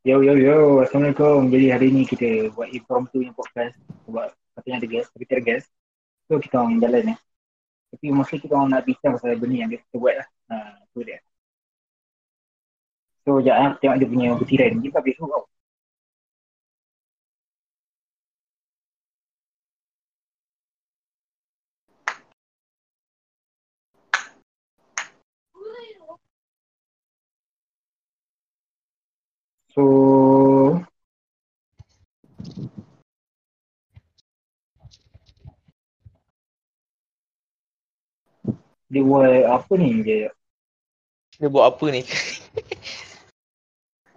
Yo yo yo, Assalamualaikum. Jadi hari ni kita buat impromptu yang podcast sebab katanya ada guest, tapi ada guest. So kita orang jalan ni. Tapi mostly kita orang nak bincang pasal benda yang kita buat lah. Ha, tu dia. So jangan tengok dia punya butiran. Dia tak besok kau. So dia buat apa ni dia? Dia buat apa ni?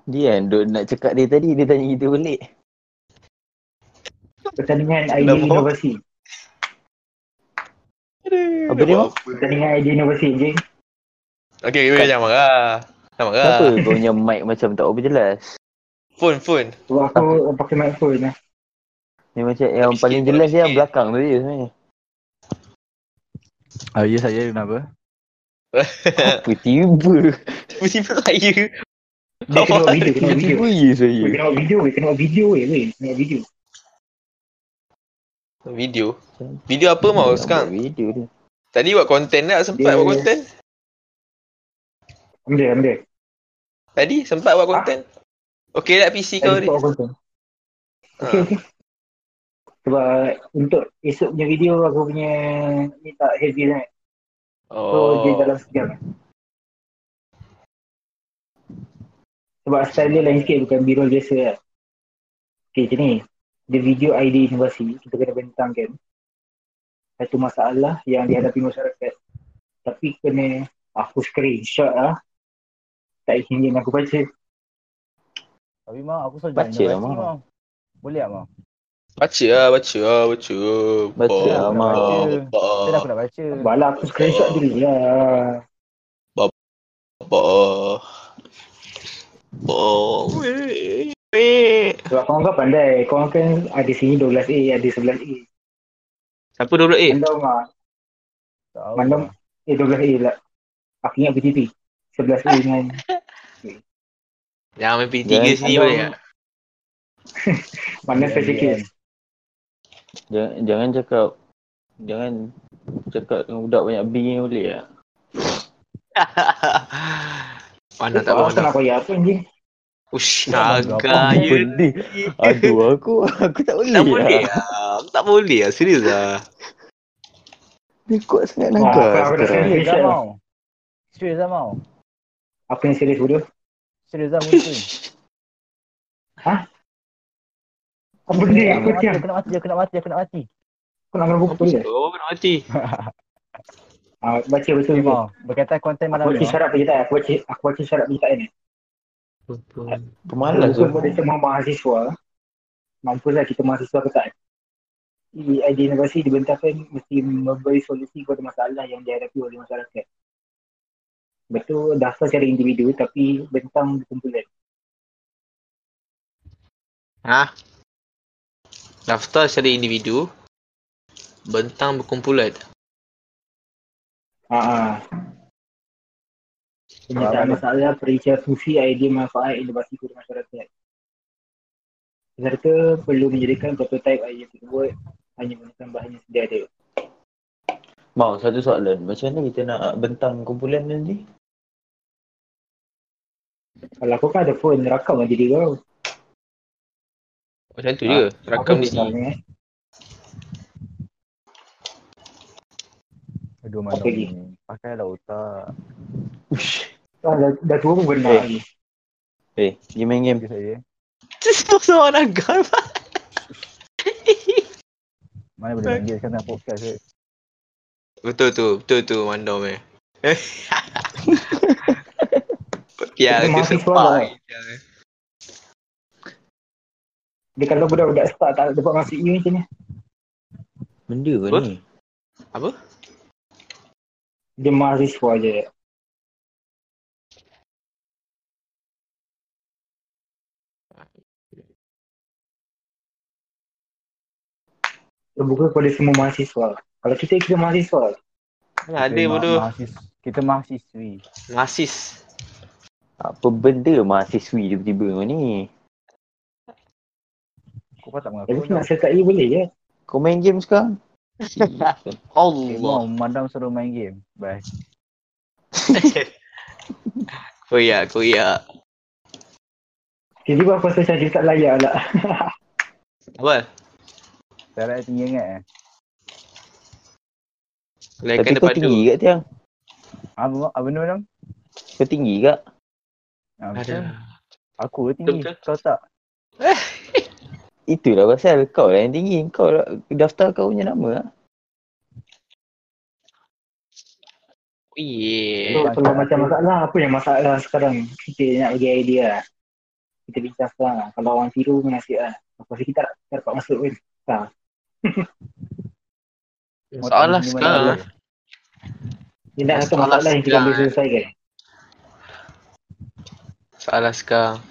Dia kan duk nak cakap dia tadi, dia tanya kita balik. Pertandingan idea inovasi. Apa dia? Pertandingan idea inovasi je. Okay, okay, jangan marah. Jangan marah. Kenapa kau punya mic macam tak apa jelas? Phone, phone. Sebab aku pakai microphone lah. Ni macam yang paling jelas dia yang belakang tu je sebenarnya. Ah, ya saya kenapa? Apa tiba? Tiba-tiba saya. Dia kena buat video, kena buat video. Tiba je saya. Weh, Kena buat video, kena buat video weh. Kena buat video. Video. Video apa mau sekarang? Video dia. Tadi buat konten tak sempat Dia- buat konten? Ambil, ambil. Tadi sempat buat konten? Okey tak PC kau ni? konten. Okey, Ha. okey. Sebab untuk esok punya video aku punya ni tak heavy sangat. So Oh. dia dalam sejam. Sebab style dia lain sikit bukan b-roll biasa lah. Okay macam ni. Dia video idea inovasi kita kena bentangkan satu masalah yang dihadapi masyarakat. Tapi kena aku screenshot lah. Tak ingin aku baca. Tapi mak aku selalu Baca jangan lah, baca, Mak. Mak. Boleh tak mak? Baca lah, baca lah, baca. Baca lah, Mak. Saya dah ba- aku nak baca. Balah aku screenshot dulu lah. ba- ba- weh, weh. Sebab korang kan pandai. Korang kan ada sini 12A, ada 11A. Siapa 12A? Mandam lah. Tahu. Mandam eh 12A lah. Aku ingat PTP. 11A dengan Jangan main P3 Jangan- sini boleh tak? mana Ya, special ya. case. Jangan, jangan cakap Jangan cakap dengan budak banyak B ni boleh tak? Mana tak Tak apa, tahu mana. nak bayar apa anjing. Ush, Tak naga apa, ya. Aduh aku aku tak boleh. Tak boleh lah. lah. Aku tak boleh lah. Serius lah. Dia kuat sangat naga serius? Serius lah mau. Serius lah mau. Apa yang serius bodoh? Serius lah muncul. Apa benda Aku aku nak mati, tiang. aku nak mati, aku nak mati, aku nak mati. Aku nak kena buku tu je. Oh, kena mati. Ah, baca betul Okay. Berkaitan konten Aku malam baca ni. Mau. syarat. Aku baca, aku baca syarat penyataan ni. Pemalas tu. Pada semua mahasiswa, mampulah kita mahasiswa ke tak? Di idea inovasi dibentangkan mesti memberi solusi kepada masalah yang dihadapi oleh masyarakat. Betul daftar secara individu tapi bentang kumpulan. Ha? Daftar secara individu. Bentang berkumpulan. Ha ah. Penyataan masalah, perincian fungsi, idea manfaat, inovasi kepada masyarakat. Peserta perlu menjadikan prototipe idea tersebut hanya menggunakan bahan yang sedia ada. Mau satu soalan. Macam mana kita nak bentang kumpulan nanti? Kalau kau kan ada phone, rakam lah diri kau. Macam tu je. Rakam di sini. sini. Aduh lagi? ni. Pakailah otak. Ush. Ah, dah, dah tua pun benar Eh. lagi. Eh, pergi main game. Okay saya. Sama naga. Mana boleh main game sekarang tengah podcast je. Betul tu. Betul tu. Mandom eh. Ya, Kita aku mahasiswa sepak. Dia kalau budak-budak start tak dapat masuk U macam ni. Benda ke Apa? ni? Apa? Dia mahasiswa je. Terbuka kepada semua mahasiswa. Kalau kita kita mahasiswa, Mana ada Kita ma- bodoh. mahasiswa- Kita mahasiswi. Masis. Apa benda mahasiswi tiba-tiba ni? Kau tak Tapi mengaku. nak serta E boleh je. Kau main game sekarang? Allah. mau mandam suruh main game. Bye. koyak, koyak. Tiba-tiba aku rasa macam dia tak layak lah. Apa? Cara tinggi ingat eh. Laikan Tapi kau tinggi kat tiang. Apa apa benda Mandam? Kau tinggi kat? Ah. Ada. Aku tinggi. Betul. Kau tak. Itulah pasal kau lah yang tinggi. Kau lah daftar kau punya nama lah. Yeah. So, kalau macam masalah, apa yang masalah sekarang? Kita nak bagi idea lah. Kita bincang sekarang lah. Kalau orang tiru pun nasib lah. Lepas kita tak, tak dapat masuk pun. Masalah sekarang. Dia nak satu Masalah yang kita boleh eh. selesaikan. Salah sekarang.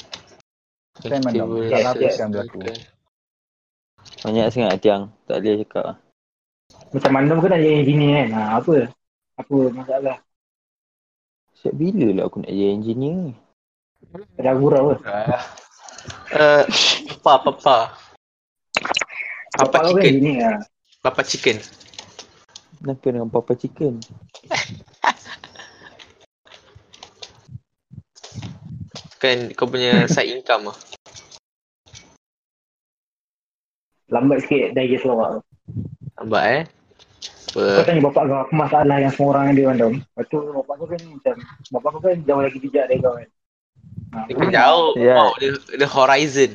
Kan Kita mana? boleh Salah apa yang berlaku? Banyak sangat tiang. Tak boleh cakap lah. Macam mana pun ada yang gini kan. Ha, apa? Apa masalah? Siap bila lah aku nak jadi engineer ni? Ada gurau ke? Uh, papa, papa. Papa kau kan chicken. lah. Papa chicken. Kenapa dengan Papa Chicken? Kan kau punya side income lah. Lambat sikit digest lawak. Nampak eh? Kau Apa? tanya bapak kau apa masalah yang semua orang ada mandam. Lepas tu bapak kau kan macam, bapak kau kan jauh lagi bijak dari kau kan. Ha, Dia kan jauh. Oh, the, the horizon.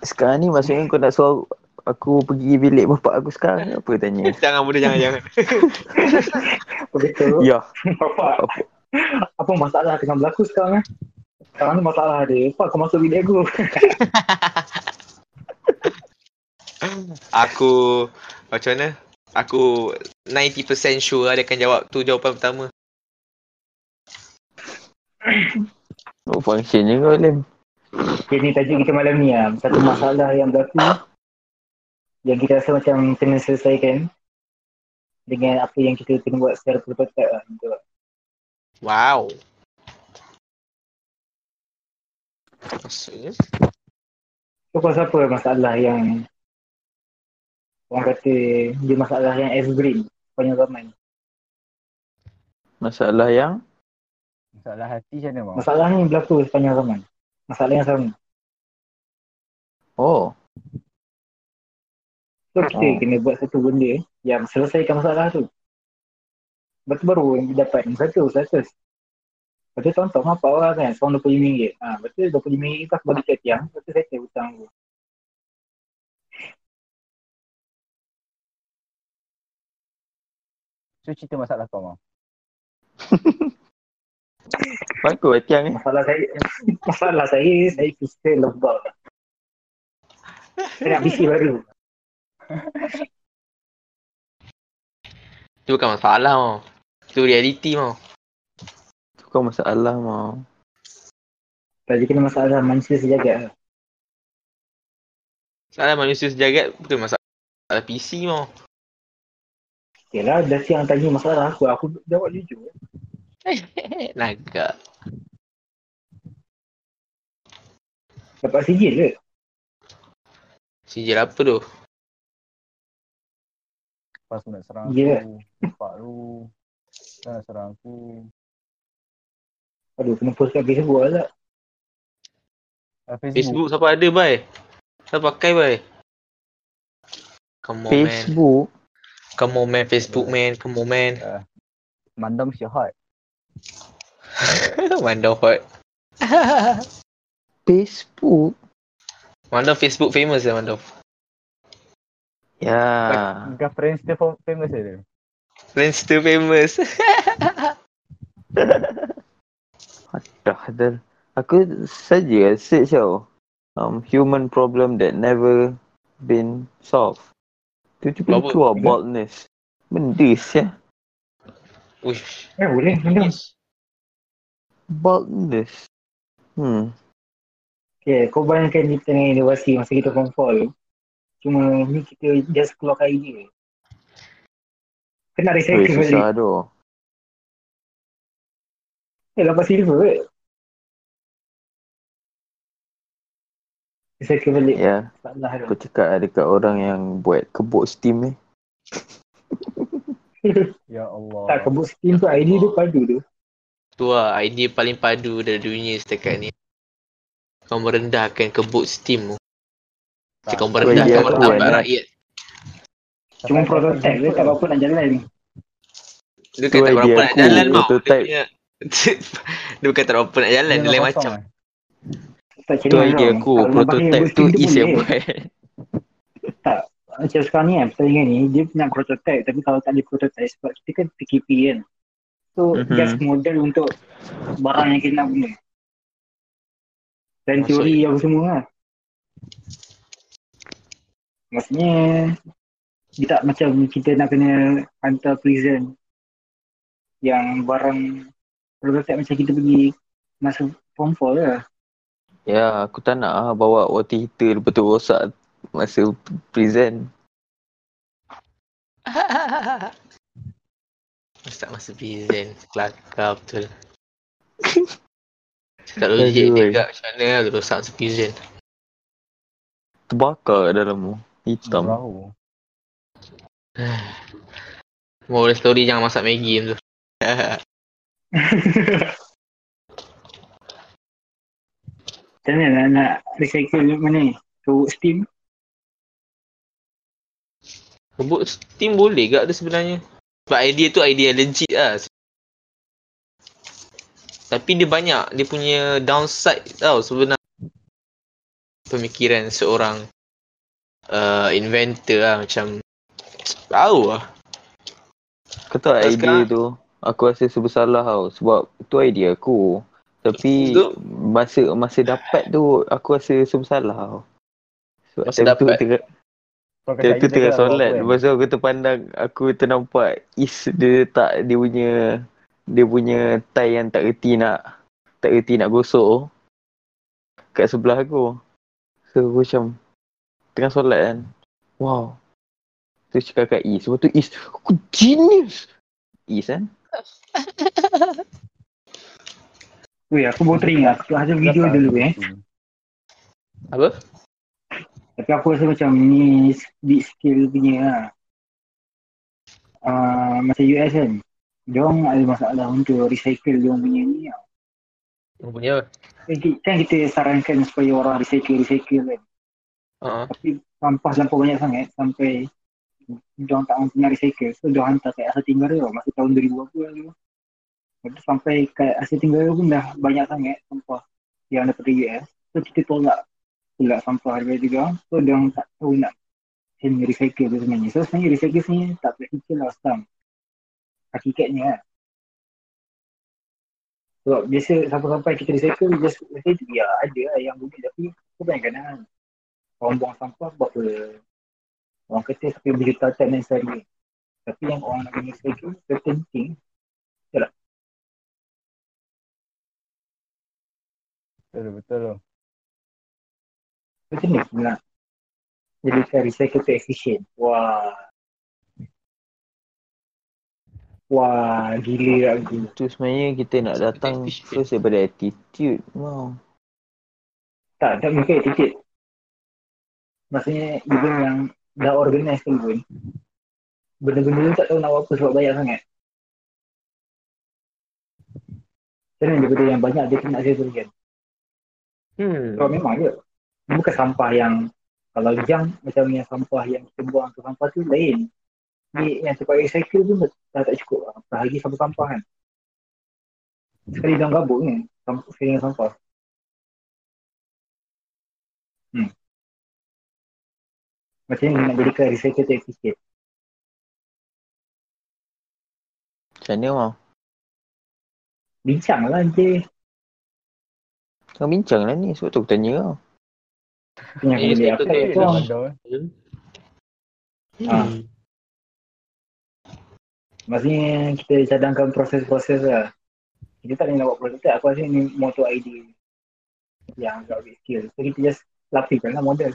Sekarang ni maksudnya kau nak suruh aku pergi bilik bapak aku sekarang apa tanya? Jangan muda, jangan, jangan. betul. Ya. Bapak, Apa? apa masalah tengah berlaku sekarang eh? Sekarang ni masalah dia. Pak kau masuk bilik aku. Aku, macam mana? Aku 90% sure lah dia akan jawab tu jawapan pertama. Oh, function je kau Lim. Okay, ni tajuk kita malam ni lah. Satu masalah yang berlaku yang kita rasa macam kena selesaikan dengan apa yang kita kena buat secara perlu-perlu lah. Wow. Maksudnya? So, kau rasa apa masalah yang orang kata dia masalah yang evergreen sepanjang zaman. Masalah yang Masalah hati macam mana mau? Masalah ni berlaku sepanjang zaman. Masalah yang sama. Oh, So kita Oh. kena buat satu benda yang selesaikan masalah tu. Lepas tu baru yang dapat satu, satu. Lepas tu contoh apa orang kan, seorang RM25. Ha, lepas tu RM25 tu aku bagi kat tiang, lepas tu settle hutang aku. So cerita masalah kau mau. bagus lah tiang ni. Masalah saya, masalah saya, saya kisah lebah. Saya nak PC baru. Itu bukan masalah mau. Itu reality mau. Tu kau masalah mau. Tadi kena masalah manusia sejagat. Masalah manusia sejagat bukan masalah PC mau. Okay lah, dah siang tanya masalah aku, aku jawab jujur. Naga. Dapat sijil ke? Sijil apa tu? Lepas tu nak serang Ya. aku. Lu. Kau nak serang aku. Aduh, kena post kat Facebook lah. Ah, Facebook. Facebook siapa ada bai? Siapa pakai bai? Come on man. Facebook. Come on man Facebook man. Come on man. Mandam si hot. Wonder hot. Facebook. Wonder Facebook famous ya Wonder. Ya. Kau friends fam- famous dia. Friends still famous. Dah dah. Aku saja search tau. Um, human problem that never been solved. Tiba-tiba Apa? keluar baldness. Benda sia. Uish. Eh, boleh, benda. Baldness. Hmm. Okay, kau bayangkan kita tengah inovasi masa kita form 4 tu. Cuma ni kita just keluarkan idea. Kena recycle balik. susah tu. Eh, lepas silver ke? Recycle balik. Ya, tu. aku cakap lah dekat orang yang buat kebuk steam ni. Ya Allah. Tak, kebut steam tu idea dia padu tu. Tu lah idea paling padu dari dunia setakat ni. Kau merendahkan kebut steam tu. Tak. Kau merendahkan martabat kan, rakyat. Cuma prototype dia tak apa nak jalan. Dia Tu kata tak berapa nak jalan mau. Dia prototype. Punya dia bukan tak berapa nak jalan, dia lain macam. eh. Tak Tu idea aku, prototype tu is yang buat. Macam sekarang ni kan, pertandingan ni, dia nak prototype tapi kalau tak ada prototype sebab kita kan PKP kan. So, Mhm. just model untuk barang yang kita nak guna. Dan Maksud- teori yang semua lah. Maksudnya, dia tak macam kita nak kena hantar prison yang barang prototype macam kita pergi masa form 4 lah. Ya, aku tak nak lah bawa water heater lepas tu rosak masa prison. Ustaz masa prison Kelakar betul Cakap logik dia kat macam mana lah rosak masa prison Terbakar kat dalam tu. Hitam. Perahu. Moral story jangan masak Maggi macam tu Macam mana nak, nak recycle mana? Ni? Ke steam? Kebut steam boleh gak tu sebenarnya? Sebab idea tu idea legit lah. Tapi dia banyak. Dia punya downside tau sebenarnya. Pemikiran seorang uh, Inventor lah macam Tahu lah. Kau tahu idea sekarang- tu Aku rasa salah tau. Sebab tu idea aku. Tapi Betul. masa masa dapat tu Aku rasa serba salah tau. Sebab Masa time tu dapat. tengah, Kau time tu tengah buat solat. kan? Lepas tu aku terpandang Aku ternampak Is dia tak Dia punya Dia punya tie yang tak reti nak Tak reti nak gosok tu, Kat sebelah aku. So aku macam Tengah solat kan. Wow. Tu cakap kat Is. Lepas tu Is Aku genius. Is kan Weh, aku baru teringat. Aku ada video Datang. dulu eh. Apa? Tapi aku rasa macam ni big skill punya lah. Uh, macam US kan. Diorang ada masalah untuk recycle diorang punya ni lah. Kau punya apa? Kan ki- Kan kita sarankan supaya orang recycle-recycle kan. Uh-huh. Tapi sampah lampau banyak sangat sampai diorang tak mampu nak recycle. So diorang hantar kat Asia Tenggara tau. Masa tahun 2000 berapa lah tu. Lepas sampai kat Asia Tenggara pun dah banyak sangat sampah yang daripada US. So kita tolak tolak sampah daripada diorang. So diorang tak tahu nak ni recycle tu sebenarnya. So sebenarnya recycle sebenarnya tak practical lah Sam. Hakikatnya lah. Sebab biasa sampai-sampai kita recycle, just recycle ya ada lah yang boleh tapi kau bayangkan lah. Orang buang sampah berapa Orang kata sampai berjuta ton dan sehari. Tapi yang orang nak kena recycle, certain thing, Betul betul tu. macam ni kita nak jadikan recycle tu efisien. Wah. Wah, gila aku. Tu sebenarnya kita nak datang first daripada attitude. Wow. Tak, tak bukan attitude. Maksudnya, even yang dah organize pun, benda-benda tu tak tahu nak buat apa sebab banyak sangat. Mana daripada yang banyak dia kena settle kan? Hmm. Sebab memang je. Bukan sampah yang kalau jang macam yang sampah yang kita buang ke sampah tu lain. Ni yang tempat recycle pun dah tak cukup lah. Dah lagi sampah-sampah kan. Sekali dalam gabung ni, sampah, sekali dengan sampah. Hmm. Macam ni nak jadikan recycle tu efisien. Macam mana mau? Bincang lah je. Kau bincang lah ni sebab tu aku tanya kau. Yang Eh, boleh apa tu tu. Maksudnya kita cadangkan proses-proses lah. Kita tak boleh nak buat prototype. Aku rasa ni motor idea yang agak big skill. So kita just lapikan lah model.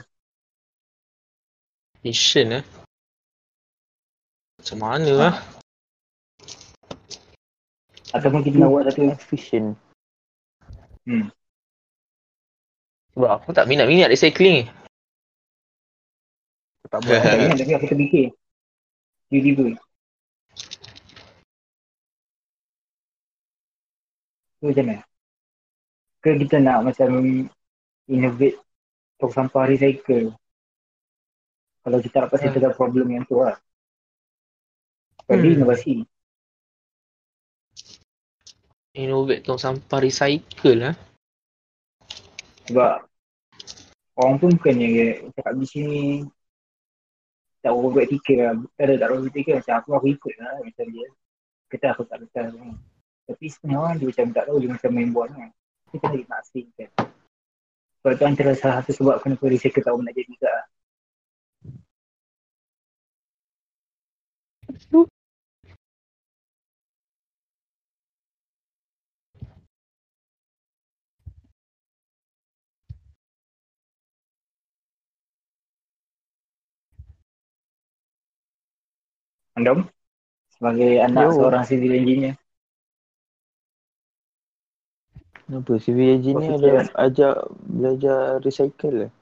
Mission eh. Macam mana Ah. lah? Ataupun kita nak buat satu Efficient. Sebab aku tak minat-minat recycling ni. Tak buat. Tak ingat tapi aku terfikir. Tiba-tiba. Tu macam mana? Ke kita nak macam innovate tong sampah recycle. Kalau kita dapat Hmm. settlekan problem yang tu lah. Jadi Hmm. inovasi. Innovate tong sampah recycle lah. Sebab orang pun bukannya cakap di sini tak berapa buat fikir lah. Ada tak berapa fikir macam aku aku ikut lah macam dia. Kata aku tak betul. Kan. Tapi setengah orang dia macam tak tahu dia macam main buat kan. Kita nak asing kan. Sebab tu antara salah satu sebab kenapa recycle tak nak jadi juga lah. Andom sebagai anak Yo. seorang civil engineer. Kenapa? Civil engineer ada fikir ajak belajar recycle lah.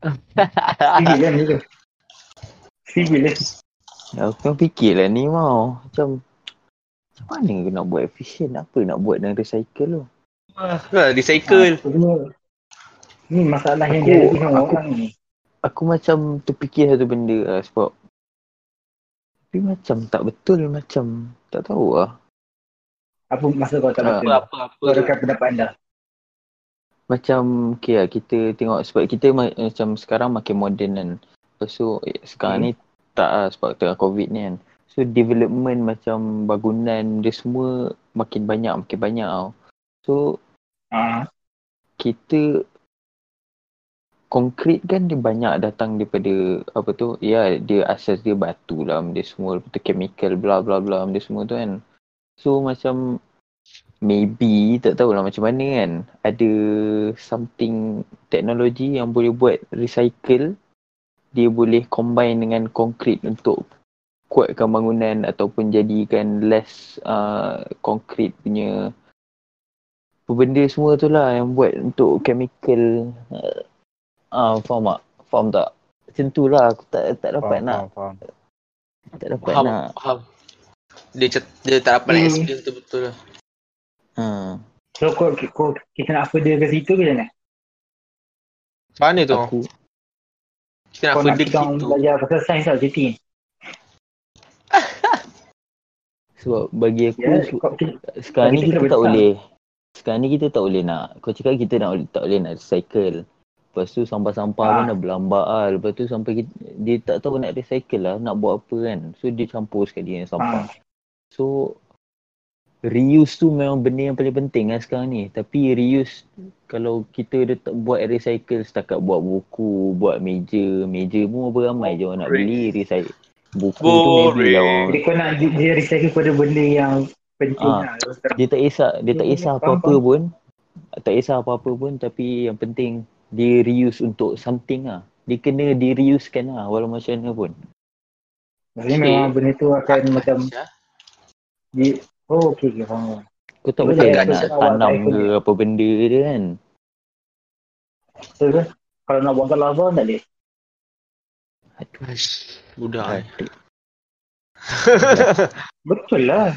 Civil kan ni tu. Civil kan. Ya, aku kan fikir lah ni mau. Macam macam mana aku nak buat efisien? Apa nak buat dengan recycle tu? Ha, recycle. Ah, Ni masalah yang Aku- dia sama aku- orang ni. Aku macam terfikir satu benda lah sebab tapi macam tak betul macam tak tahu lah. Apa masa kau tak Ah. betul? Apa apa apa. Kau dekat pendapat anda. Macam okay lah, kita tengok sebab kita ma- macam sekarang makin moden kan. Lepas tu eh, sekarang ni tak lah sebab tengah covid ni kan. So development macam bangunan dia semua makin banyak makin banyak tau. So Ah, kita konkrit kan dia banyak datang daripada apa tu ya dia asas dia batu lah dia semua lepas tu chemical bla bla bla dia semua tu kan so macam maybe tak tahulah macam mana kan ada something teknologi yang boleh buat recycle dia boleh combine dengan konkrit untuk kuatkan bangunan ataupun jadikan less uh, konkrit punya apa benda semua tu lah yang buat untuk chemical uh, ah faham tak? Faham tak? Macam tu lah aku tak tak dapat Faham, nak faham, faham. tak dapat Faham, nak. faham. Dia cat- dia tak dapat nak Hmm. explain betul-betul lah. Ha. so kau, kau, kita nak further ke situ ke mana? Macam mana tu? Aku Kita nak Kau nak further kita belajar pasal sains tau cerita ni. sebab bagi aku kau, kita, sekarang ni kita kita tak besar. boleh. Sekarang ni kita tak boleh nak. Kau cakap kita nak tak boleh nak recycle. Lepas tu sampah-sampah Ah. pun dah berlambak lah lepas tu sampai kita, dia tak tahu nak recycle lah nak buat apa kan. So dia campur sekali dengan sampah. Ah, So reuse tu memang benda yang paling penting kan sekarang ni. Tapi reuse kalau kita dah tak buat recycle setakat buat buku, buat meja, meja pun berapa ramai je orang nak beli recycle. Buku tu maybe lah orang. jadi kau nak dia, dia recycle pada benda yang penting Ah. lah. Dia tak kisah, dia tak kisah apa-apa pun. Tak kisah apa-apa pun tapi yang penting dia reuse untuk something lah. Dia kena di reuse kan lah walau macam mana pun. Maksudnya Okay. memang benda tu akan macam Ya. Oh okey okay, faham. Kau tak Boleh boleh tak nak tanam ke ni? apa benda dia kan. So, kan? kalau nak buang kat lava tak boleh. Aish, Budak. eh. Aduh. Betul lah.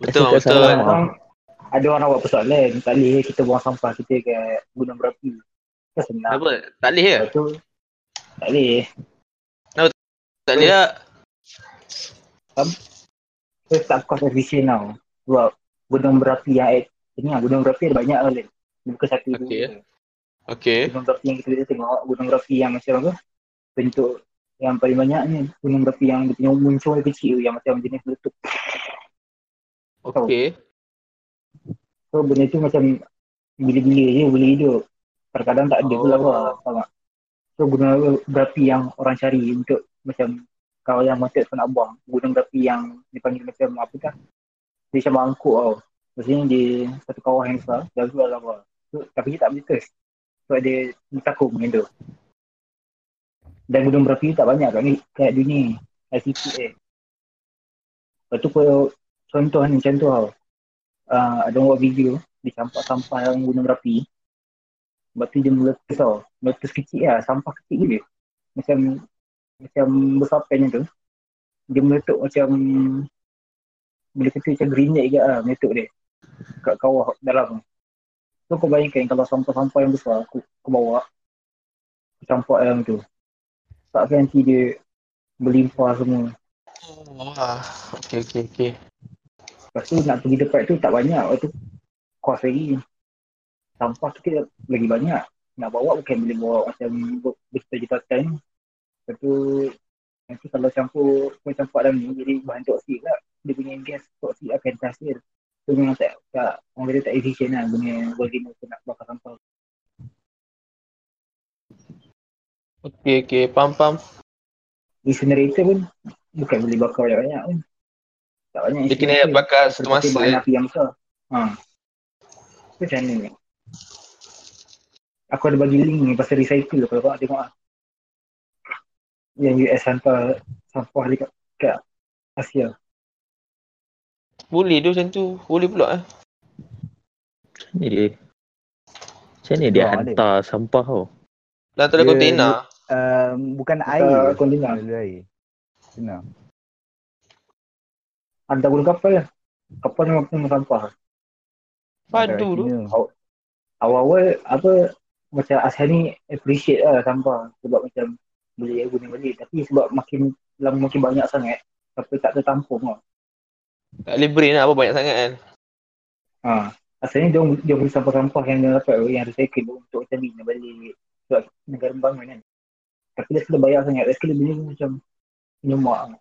Betul tak betul. salah. Orang, ada orang nak buat persoalan. Tak boleh kita buang sampah kita kat gunung berapi. Kan senang. Apa? Tak boleh ke? Tu, tak boleh. Tak boleh tak? So, tak cost efficient tau. Sebab gunung berapi yang ini lah, gunung berapi ada banyak kali. Bukan satu dua. Okay. Gunung berapi yang kita tengok, gunung berapi yang macam apa? Bentuk yang paling banyak ni, gunung berapi yang dia punya muncul yang kecil yang macam jenis meletup. Okay. So benda tu macam bila-bila je boleh hidup. Kadang-kadang tak ada Oh. pula apa. So gunung berapi yang orang cari untuk macam kalau yang wanted kau nak buang. Gunung berapi yang dipanggil macam apa kan? Dia macam mangkuk tau. Maksudnya dia satu kawasan yang besar. Dah jual lava. So, tapi dia tak boleh test. Sebab dia dia takut macam tu. Dan gunung berapi tak banyak kat, ni, kat dunia. ICP eh. Lepas tu kalau contoh ni macam tu tau. Uh, ada orang buat video dia campak sampah dalam gunung berapi Sebab tu dia meletus tau. Meletus kecil lah. Sampah kecil gila. Macam macam besar tu. Dia meletup macam boleh kata macam grenade ke lah meletup dia. Kat kawah dalam. So kau bayangkan kalau sampah-sampah yang besar aku, aku bawa. Aku campak dalam tu. Takkan nanti dia berlimpah semua. Oh, wah. Okay, okay, okay. Lepas tu nak pergi tempat tu tak banyak. Lepas tu kos lagi. Sampah tu kita lagi banyak. Nak bawa bukan boleh bawa macam ber- berjuta-juta ton. Lepas tu nanti kalau campur kau campak dalam ni jadi bahan toksik pula. Dia punya gas toksik akan terhasil. Tu memang tak, tak orang kata tak efisien lah guna volcano tu nak bakar sampah. Okay, okay. Faham, faham. Incinerator pun bukan boleh bakar banyak-banyak pun. Tak banyak Dia kena bakar satu masa. bahan api yang besar. Ha. Macam mana ni? Aku ada bagi link ni pasal recycle kalau kau nak tengok lah. Yang US hantar sampah dekat, dekat Asia. Boleh tu macam tu. Boleh pula eh. Macam mana dia? Macam mana dia Oh, ada. hantar sampah tau? Ada Dia- kontena. Um, bukan air. Melalui air. Benar. Hantar guna kapal lah. Kapal memang kena sampah. Padu tu. Awal-awal apa macam Asia ni appreciate lah sampah sebab macam boleh guna balik. Tapi sebab makin lama makin banyak sangat sampai tak tertampung lah. Tak boleh brain lah apa banyak sangat kan. Ha. Asalnya dia dia beli sampah-sampah yang dia dapat yang recycle tu untuk macam bina balik sebab negara membangun kan. Tapi dia sekali bayar sangat, dia sekali beli macam nyemak.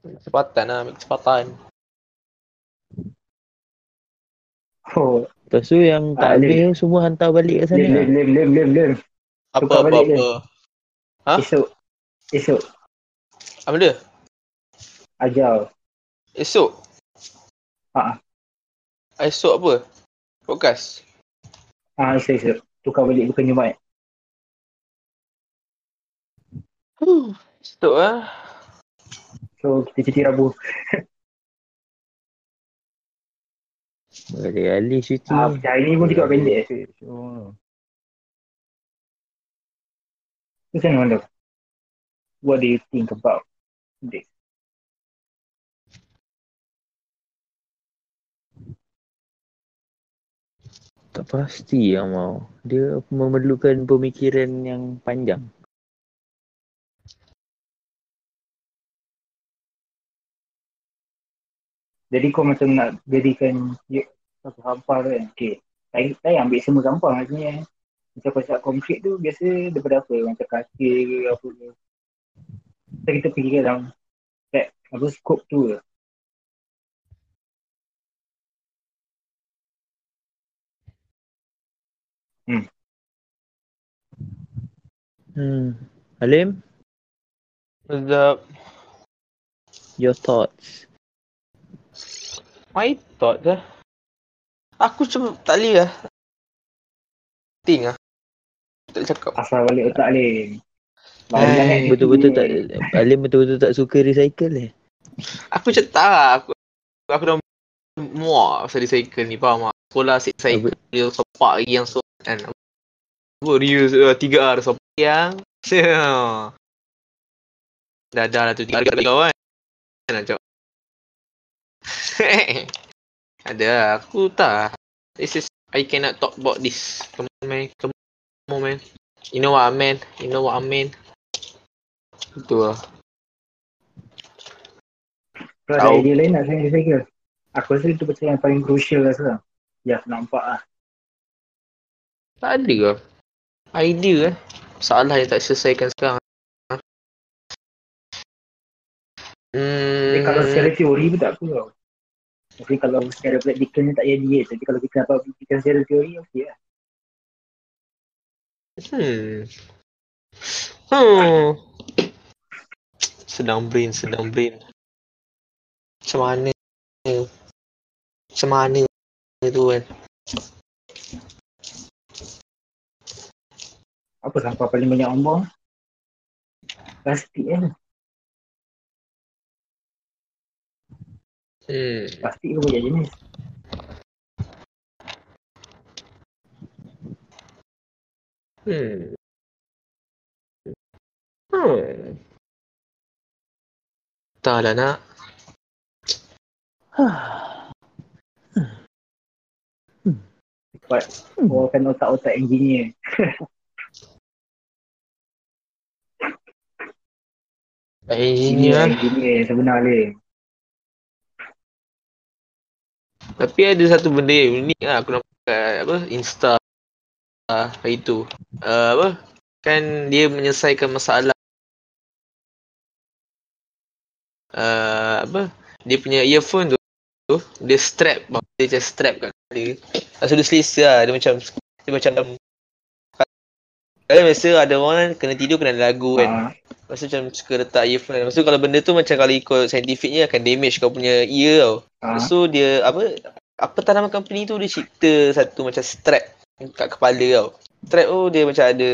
Kesempatan lah. Ambil kesempatan. Oh, Lepas tu yang Ah, tak Lim. habis tu semua hantar balik ke sana lah. lem, lem, lem, lem, lem. Apa, Tukar apa, apa. dia. Ha? Esok, esok, Apa dia? ajar. Esok? Ha. Esok apa? Podcast? Ah, esok, esok. Tukar balik bukan Jumaat. Huh. Esok lah. So, kita cuti Rabu. Berkali-kali cuti. Ah, hari ni pun juga pendek. Oh. Tu macam mana? What do you think about this? Tak pasti yang mau. Dia memerlukan pemikiran yang panjang. Jadi kau macam nak jadikan satu sampah kan. Okay. Saya, saya ambil semua sampah maksudnya. Macam pasal konkret tu biasa daripada apa? Macam katil ke apa ke. So, kita pergi ke dalam set, apa scope tu ke. Hmm. Alim, Sedap. your thoughts. My thought lah. Aku cuma tak boleh lah. Think lah. Tak cakap. Asal balik otak Alim. Hai. Betul-betul tak Alim betul-betul tak suka recycle eh. Aku macam tak lah. Aku, aku dah muak pasal recycle ni. Faham tak? Sekolah asyik cycle. Dia sepak lagi yang so kan. Apa reuse uh, 3R sepak yang. dah dah lah tu. Tiga hari kau kan. Kan macam. Ada lah. Aku tak. This is I cannot talk about this. Come on man. Come on man. You know what I mean? You know what I mean? Itu lah. Kalau ada idea lain nak saya recycle. Aku rasa itu macam yang paling crucial lah sekarang. Ya, aku nampak lah. Tak ada ke? Idea eh. Masalah yang tak selesaikan sekarang. Hmm. Kalau secara teori pun tak apa tau. Tapi kalau secara praktikalnya tak jadi je. Tapi kalau kita dapat fikirkan secara teori, okey lah. Hmm. Hmm. Sedang brain, sedang brain. Macam mana? Macam mana tu kan? Apa sampah paling banyak buang? Plastik kan. Hmm. Plastik pun banyak jenis. Hmm. Hmm. Tak nak. Cepat keluarkan otak-otak engineer. Eh, lah. engineer sebenarnya. Tapi ada satu benda yang unik lah aku nampak kat apa Insta uh, hari tu. Uh, apa? Kan dia menyelesaikan masalah uh, apa? Dia punya earphone tu, tu dia strap, dia macam strap kat kepala. Lepas tu dia selesa lah. Dia macam dia macam Kadang biasa ada orang kena tidur kena lagu kan. Lepas tu macam suka letak earphone kan. Lepas tu kalau benda tu macam kalau ikut scientificnya akan damage kau punya ear tau. Lepas tu dia apa apa tanaman company tu dia cipta satu macam strap kat kepala tau. Strap tu dia macam ada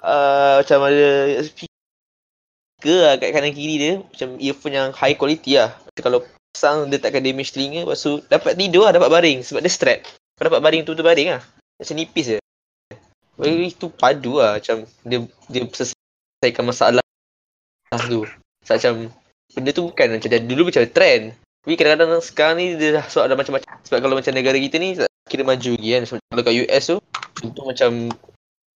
uh, macam ada speaker lah kat kanan kiri dia. Macam earphone yang high quality lah. Kalau pasang dia takkan damage telinga. Lepas tu dapat tidur lah, dapat baring. Sebab dia strap. Kau dapat baring tu tu baring lah. Macam nipis je. Eh, Itu padu lah macam dia dia selesaikan masalah tu. Sebab macam benda tu bukan macam dulu macam trend. Tapi kadang-kadang sekarang ni dia dah so ada macam-macam. Sebab kalau macam negara kita ni kira maju lagi kan. Sebab kalau kat US tu contoh macam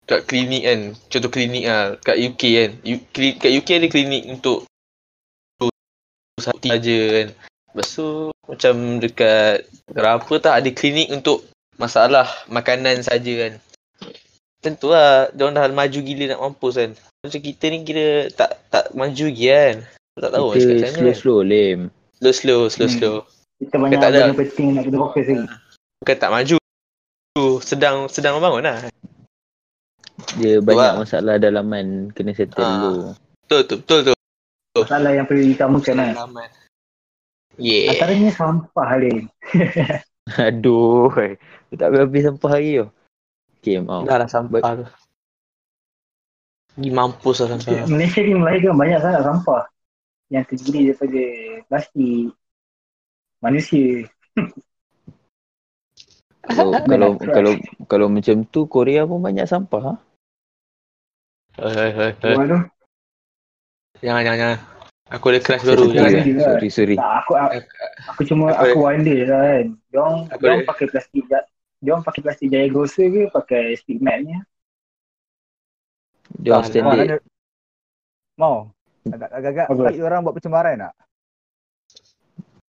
kat klinik kan. Contoh klinik lah kat UK kan. U, kli, kat UK ada klinik untuk satu saja kan. Lepas tu macam dekat berapa tak ada klinik untuk masalah makanan saja kan. Tentu lah, diorang dah maju gila nak mampus kan. Macam kita ni kira tak tak maju lagi kan. Tak tahu cakap Kita macam mana. slow-slow lem. Slow slow, slow Hmm. slow. Kita banyak tak ada. benda penting nak kena fokus lagi. Bukan tak maju. Sedang sedang membangun lah. Dia banyak lah. masalah dalaman kena settle Ah. dulu. Betul tu, betul tu. Masalah yang perlu diutamakan lah. Dalaman. Yeah. Antaranya sampah Halim. Aduh. hai. Dia tak habis sampah hari tu. Okay, mau. Dah lah sampah tu. Pergi mampus lah sampah. Malaysia ni melahirkan banyak sangat sampah yang terdiri daripada plastik, manusia. Kalau kalau kalau kalau macam tu Korea pun banyak sampah ha? Hei, hei, hei, hei. Luar tu. Jangan, jangan, jangan. Aku ada crush baru. Sorry, Jangan. sorry. Sorry, sorry. Tak, aku aku cuma Apa aku wonder lah kan. Diorang, diorang dia? pakai plastik ja- diorang pakai plastik jaya grocer ke pakai stick matnya? Dia Ah, standard. Mau? Agak-agak Apa? bagi orang buat pencemaran tak?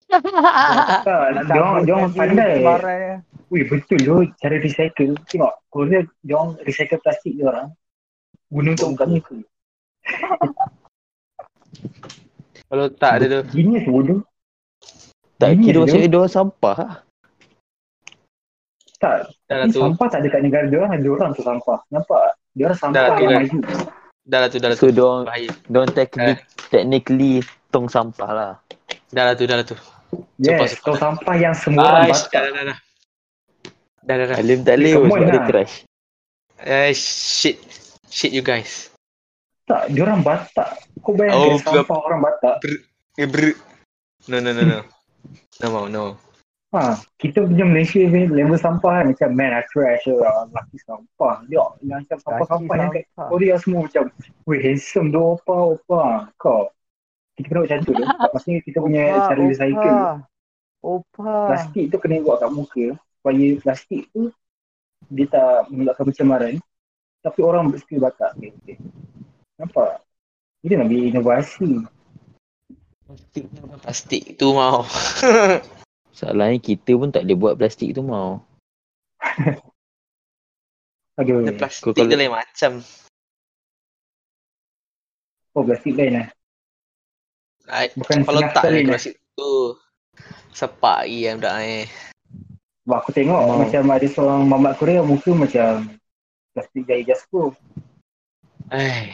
Nak diorang, diorang lagi pandai. Pencemaran dia. Wih betul tu cara recycle. Tengok, Korea diorang recycle plastik diorang. Guna untuk buka muka. Kalau tak ada tu. Genius bodoh. Tak kira dia. macam dia orang sampah ha? Tak, Dah lah tu. sampah tak ada kat negara dia orang, ada orang tu sampah. Nampak? Dia orang sampah Dah, yang maju. Dah lah tu, dah lah So tu. dia orang Bahaya. dia orang technic, technically tong sampah lah. Dah lah tu, dah lah tu. Yes, Sampah, tong sampah. sampah yang semua orang Aish, batak. dah, dah, dah, dah. Dah, dah, dah. Alim tak boleh sebab on dia lah. crush. Eh, shit. Shit you guys. Tak, dia orang batak. Kau bayangkan Oh, sampah orang batak. Eh, ber... No, no, no, no. No mau, no. Ha, kita punya Malaysia ni level sampah kan macam man I trash lah, laki sampah. Dia yang macam sampah-sampah yang kat. Korea semua macam, weh handsome tu opa opa. Kau, kita kena buat macam tu tu. Maksudnya kita punya Opa, cara recycle. Opa. Opa. Plastik tu kena buat kat muka supaya plastik tu dia tak menyebabkan pencemaran. Tapi orang still batak. Okay, okay. Nampak? Kita nak beli inovasi. Plastik tu mau. Salahnya kita pun tak boleh buat plastik tu mau. Aduh, Dia plastik Kau kalau- dia lain macam. oh plastik lain lah. Bukan kalau tak plastik tu. Sepak lagi yang budak eh. Sebab aku tengok Oh. macam ada seorang mamat Korea muka macam plastik jaya jaspo. Eh.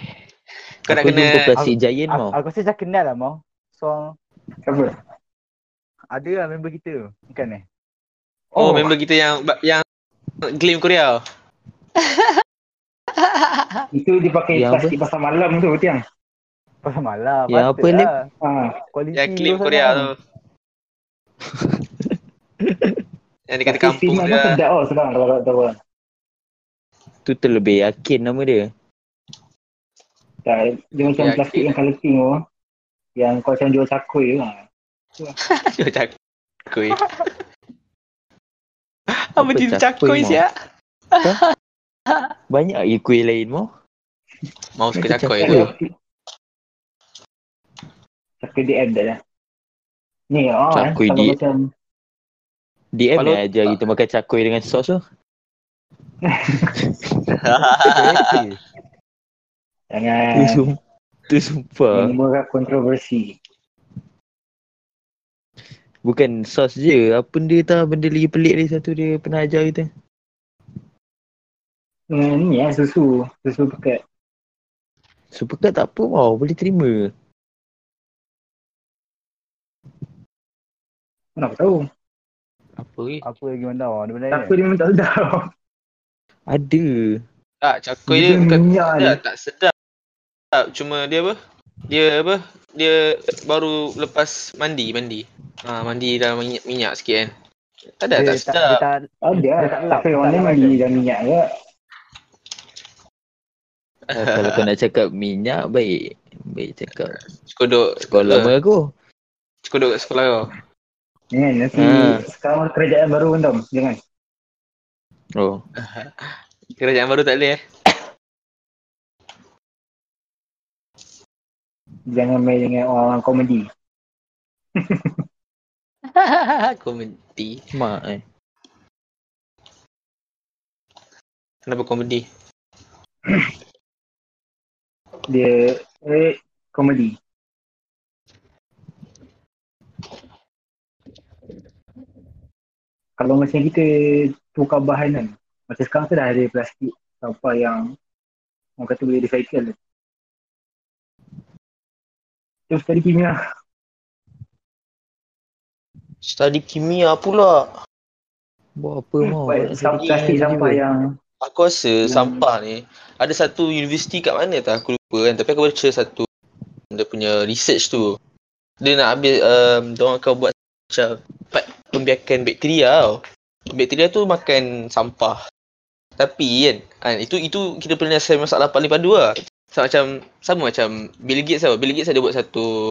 Kau nak kena plastik giant Aku, mau. aku rasa saya kenal lah mau. So Siapa? ada lah member kita. Bukan eh? Oh, member kita yang yang claim Korea. Itu dia pakai Yang plastik pasal malam tu tiang. Pasal malam. Yang apa, lah. Ha. Yang claim tu Korea tu. yang dia kata Tapi kampung dia. kan sedap oh sekarang kalau tak tahu. tu terlebih yakin nama dia. Tak, dia macam Yakin. plastik yang colour pink tu. Yang kau macam jual cakui tu. lah. Dia cakui. Apa dia cakui, siap? Banyak lagi kuih lain mau. Mau suka cakui. tu. Cakui DM dah lah. Ni, oh, Cakui eh, kalau di- macam DM Kalau- yang ajar kita makan cakui dengan sos tu. Berapa? Tu, jangan sum, tu sumpah. menimbulkan kontroversi. Bukan sos je. Apa benda tau benda lagi pelik ni satu dia pernah ajar kita. Hmm, ni ya, susu. Susu pekat. Supercut tak apa mau. Boleh terima. Mana aku tahu. Apa ni? Apa lagi mandau? Ada benda lain? dia minta tahu. Ada. Tak, cakui dia bukan minyak dia ni. tak sedap. Tak, cuma dia apa? Dia apa? Dia baru lepas mandi, mandi. Ha, mandi dalam minyak, minyak sikit kan. Tak ada, Dia tak tak, sedap. dia tak, Ada Dia lah. tak lap, Tapi tak orang lain mandi dalam minyak ke. Ah, kalau kau nak cakap minyak, baik. Baik cakap. Cekodok. Sekolah lama aku. Cekodok kat sekolah kau. Jangan, nanti Ah. sekarang kerajaan baru kan Tom. Jangan. Oh. Kerajaan baru tak boleh eh. Jangan main dengan orang komedi. komedi. Mak eh. Kenapa komedi? Dia eh komedi. Kalau macam kita tukar bahan kan. Macam sekarang tu dah ada plastik sampah yang orang kata boleh recycle. Terus tadi kimia. Study kimia pula. Buat apa mau? Buat Nak sam- sedih plastik sampah yang Aku rasa Hmm. sampah ni ada satu universiti kat mana tak aku lupa kan tapi aku baca satu dia punya research tu. Dia nak ambil um, dia orang akan buat macam tempat pembiakan bakteria tau. Bakteria tu makan sampah. Tapi kan, kan itu itu kita pernah selesai masalah paling padu lah. So, macam sama macam Bill Gates tau. Bill Gates ada buat satu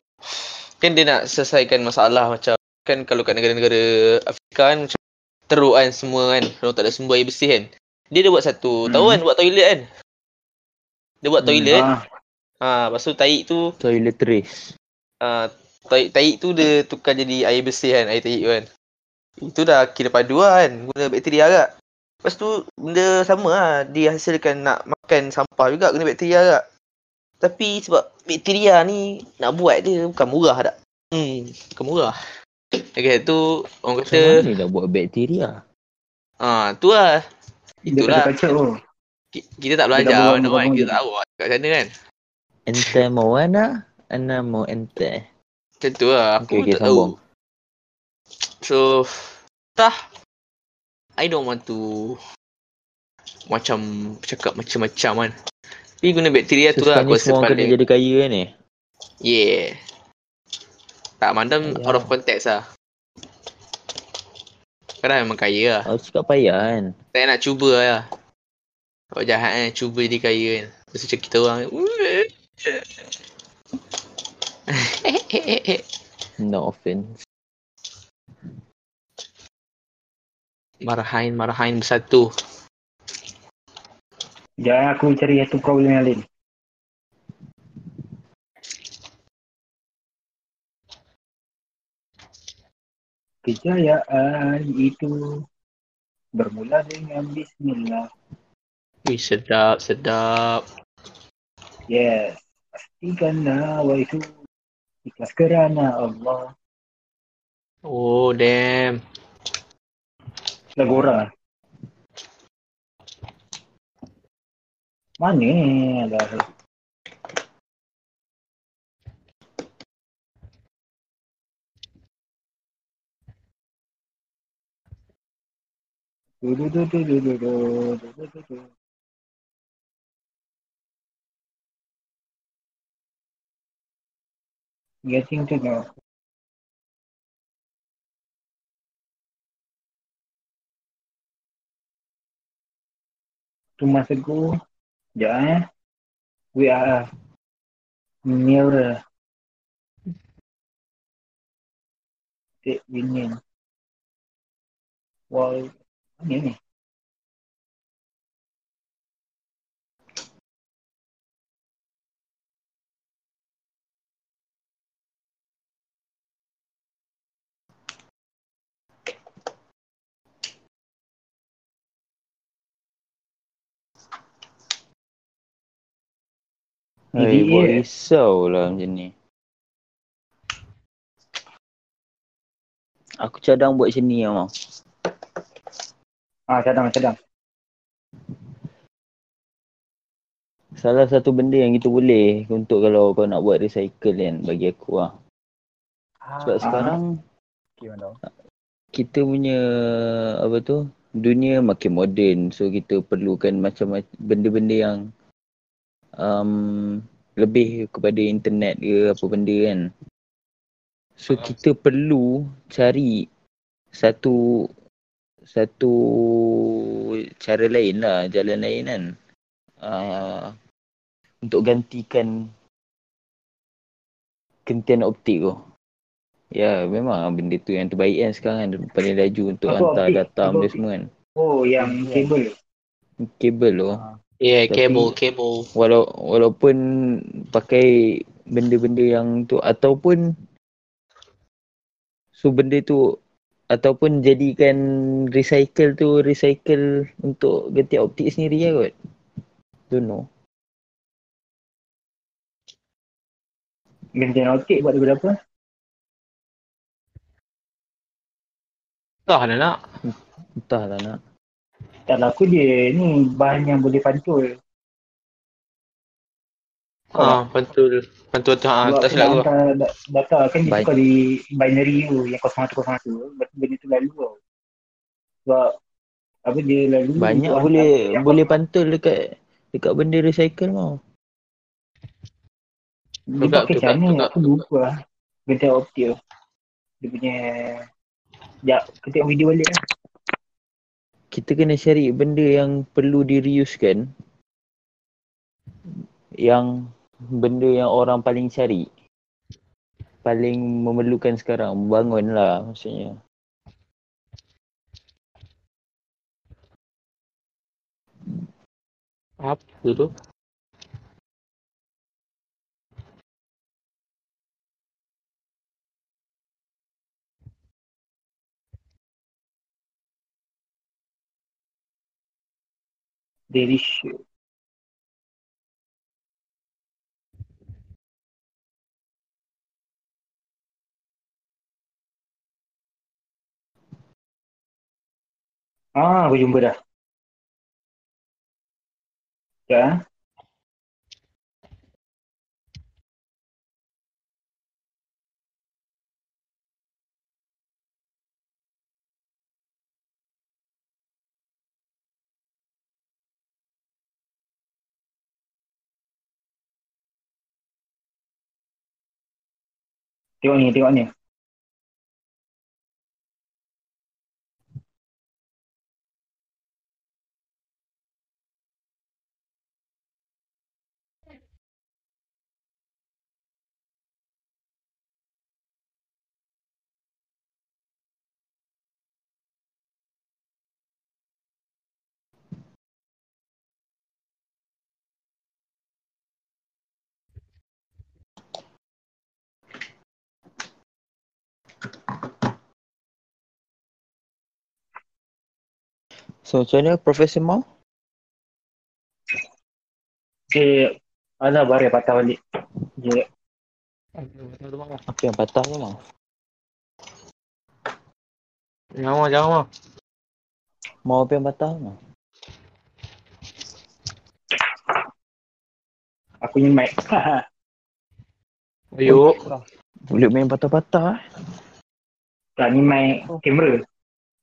kan dia nak selesaikan masalah macam kan kalau kat negara-negara Afrika kan macam teruk kan semua kan. Kalau tak ada sumber air bersih kan. Dia ada buat satu, tahu Hmm. kan buat toilet kan? Dia buat toilet. ah, Ha, lepas tu taik tu, Toiletries. ha, taik, taik tu dia tukar jadi air bersih kan, air taik kan. Itu dah kira padu lah kan, guna bakteria agak. Lepas tu benda sama lah, dia hasilkan nak makan sampah juga guna bakteria agak. Tapi sebab bakteria ni nak buat dia bukan murah tak? Hmm, bukan murah. Okay, tu orang Macam kata, mana nak buat bakteria? ah tu lah. Itulah. kata kacau tu. Ki- Kita tak belajar buang- mana buang- kita tahu lah kat sana kan. Ente mau mana? Ana mau ente. Macam tu lah, aku Okey, okey, tak tahu. So, tah, I don't want to macam cakap macam-macam kan. Tapi guna bakteria tu lah Sekarang aku rasa semua paling. jadi kaya kan ni? Yeah. Tak, mandam Kaya. out of context lah. Sekarang memang kaya lah. Aku cakap payah kan? Saya nak cuba lah. Kalau jahat kan, cuba jadi kaya kan. Terus macam kita orang. No offense. Marahin, marahin bersatu. Jangan aku cari satu problem yang lain. Kejayaan itu bermula dengan Bismillah. Wih, sedap, sedap. Yes. Pastikanlah wa itu ikhlas kerana Allah. Oh, damn. Lagu orang. Mana lah. Du du du du du du du du du du. Getting to know. two months ago, yeah, we are near eh, the union. Well, mean Hai, Idiot. buat risau lah macam ni. Aku cadang buat macam ni lah, Mau. Ah, cadang, cadang. Salah satu benda yang kita boleh untuk kalau kau nak buat recycle kan bagi aku lah. Sebab Ah. sekarang kita punya apa tu dunia makin moden so kita perlukan macam benda-benda yang um, lebih kepada internet ke apa benda kan so kita perlu cari satu satu cara lain lah jalan lain kan uh, untuk gantikan kentian optik tu Ya memang benda tu yang terbaik kan sekarang kan paling laju untuk Apa hantar optik? data Apa benda optik? semua kan. Oh, yang kabel. Kabel tu. Ah, Yeah, Tapi- kabel, kabel. Walau walaupun pakai benda-benda yang tu ataupun so benda tu ataupun jadikan recycle tu recycle untuk ganti optik sendiri lah kot. Don't know. Gantian optik buat daripada apa? Ada nak. Entahlah nak. Tak laku dia ni bahan yang boleh pantul. Ah, pantul. Pantul tu. Ah, Buat tak silap aku. data kan dia di binary tu yang 0101 Lepas tu benda tu lalu tau. Sebab apa dia lalu Banyak boleh boleh pantul dekat dekat benda recycle mau. Dia Tukar, pakai macam mana aku lupa lah. Optik tu. Dia punya Sekejap, kita tengok video balik lah. Kita kena cari benda yang perlu di reuse kan yang benda yang orang paling cari. Paling memerlukan sekarang. Bangun lah maksudnya. Apa tu? Show. Ah, aku jumpa dah. Ya. Tengok ni, tengok ni. So macam mana Profesor Mau Eh, alah barai patah balik. Je. apa yang patah tu Mau Jangan mau, jangan mau. Mau apa yang patah Mau Aku ni mic. Ayuk. boleh main patah-patah eh. tak ni mic kamera.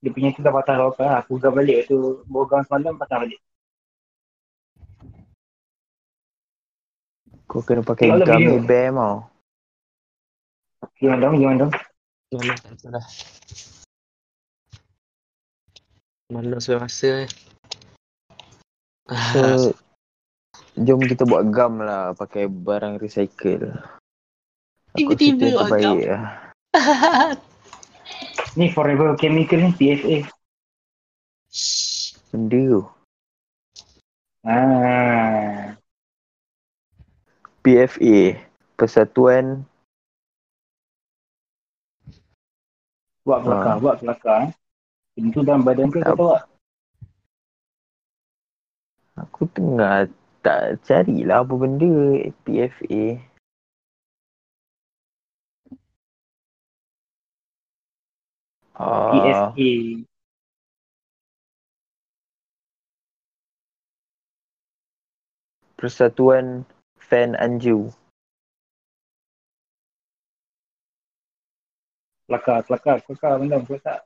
Dia punya tu dah patah apa. Aku gam balik tu. Bogang semalam patah balik. kau kena pakai Tengoklah gummy video. bear Mau Gimana dong, gimana dong. Malas tak apa dah. Malas saya rasa eh. So jom kita buat gam lah pakai barang recycle. Aku Tiba-tiba buat gam. lah. Ni Forever Chemical ni PFA. Benda tu. Ah. PFA. Persatuan Buat kelakar, Ah. buat kelakar. eh. Dalam badan kau kau tak? Aku tengah tak carilah apa benda PFA. Ah, PFA. Persatuan Fan Anju. Kelakar, kelakar, kelakar benda kau tak?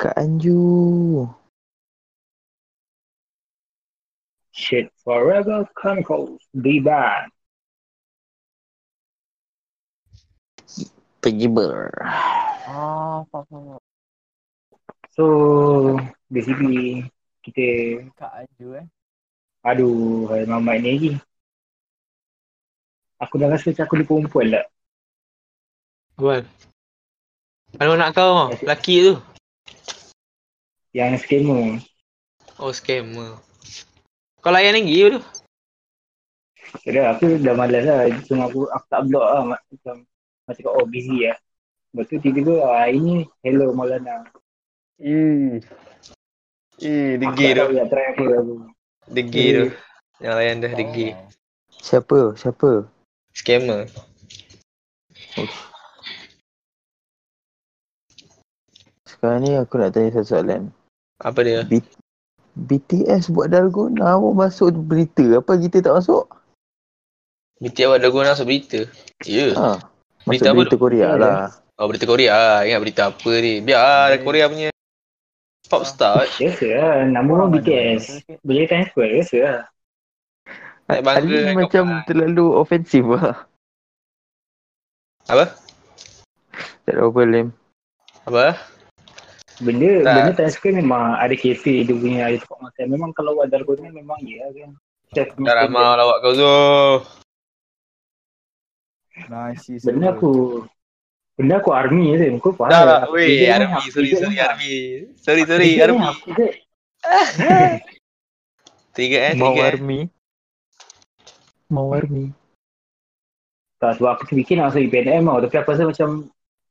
Kak Anju. Shit, Forever Chemicals. Be back. Pergi ber. Ah, faham. So, basically, kita, Kak Aju eh. aduh, hai mamat ni lagi. Aku dah rasa macam aku ni perempuan lah. Buat. Mana nak kau? Lelaki tu. Yang scammer. Oh, scammer. Kau layan lagi tu. Kira aku dah malas lah. Cuma aku, aku tak block lah. Macam, macam kat, oh busy lah. Lepas tu tiba-tiba, ah, ini hello Maulana. Eh. Eh, Aku tak tu. nak try apa aku. Degil tu. Yang layan dah degil. Oh. Siapa? Siapa? Scammer. Sekarang ni aku nak tanya satu soalan. Apa dia? B- BTS buat dalgona pun masuk berita. Apa kita tak masuk? BTS awak dah guna masuk berita. Ya. Ha. Berita apa berita? Korea lah. Oh, berita Korea lah. Ingat berita apa ni. Biar lah Korea punya pop star. Biasa lah. Nama Orang BTS. Boleh transfer, biasa lah. Naik bangga Ali dengan macam kau. terlalu ofensif lah. Apa? Tak ada apa Lim. Apa? Benda Tak. benda transfer memang ada kafe dia punya ada tempat makan. Memang kalau buat dalgona memang ya kan. Dah ramah lawak kau tu. Nice. Benda aku benda aku army je kau faham. Dah lah. Weh, Army. Sorry, sorry, Army. Sorry, sorry, Army. tiga. Tiga eh, Mau army. Mau army. Tak sebab aku terfikir nak masuk IPNM tau. Tapi aku rasa macam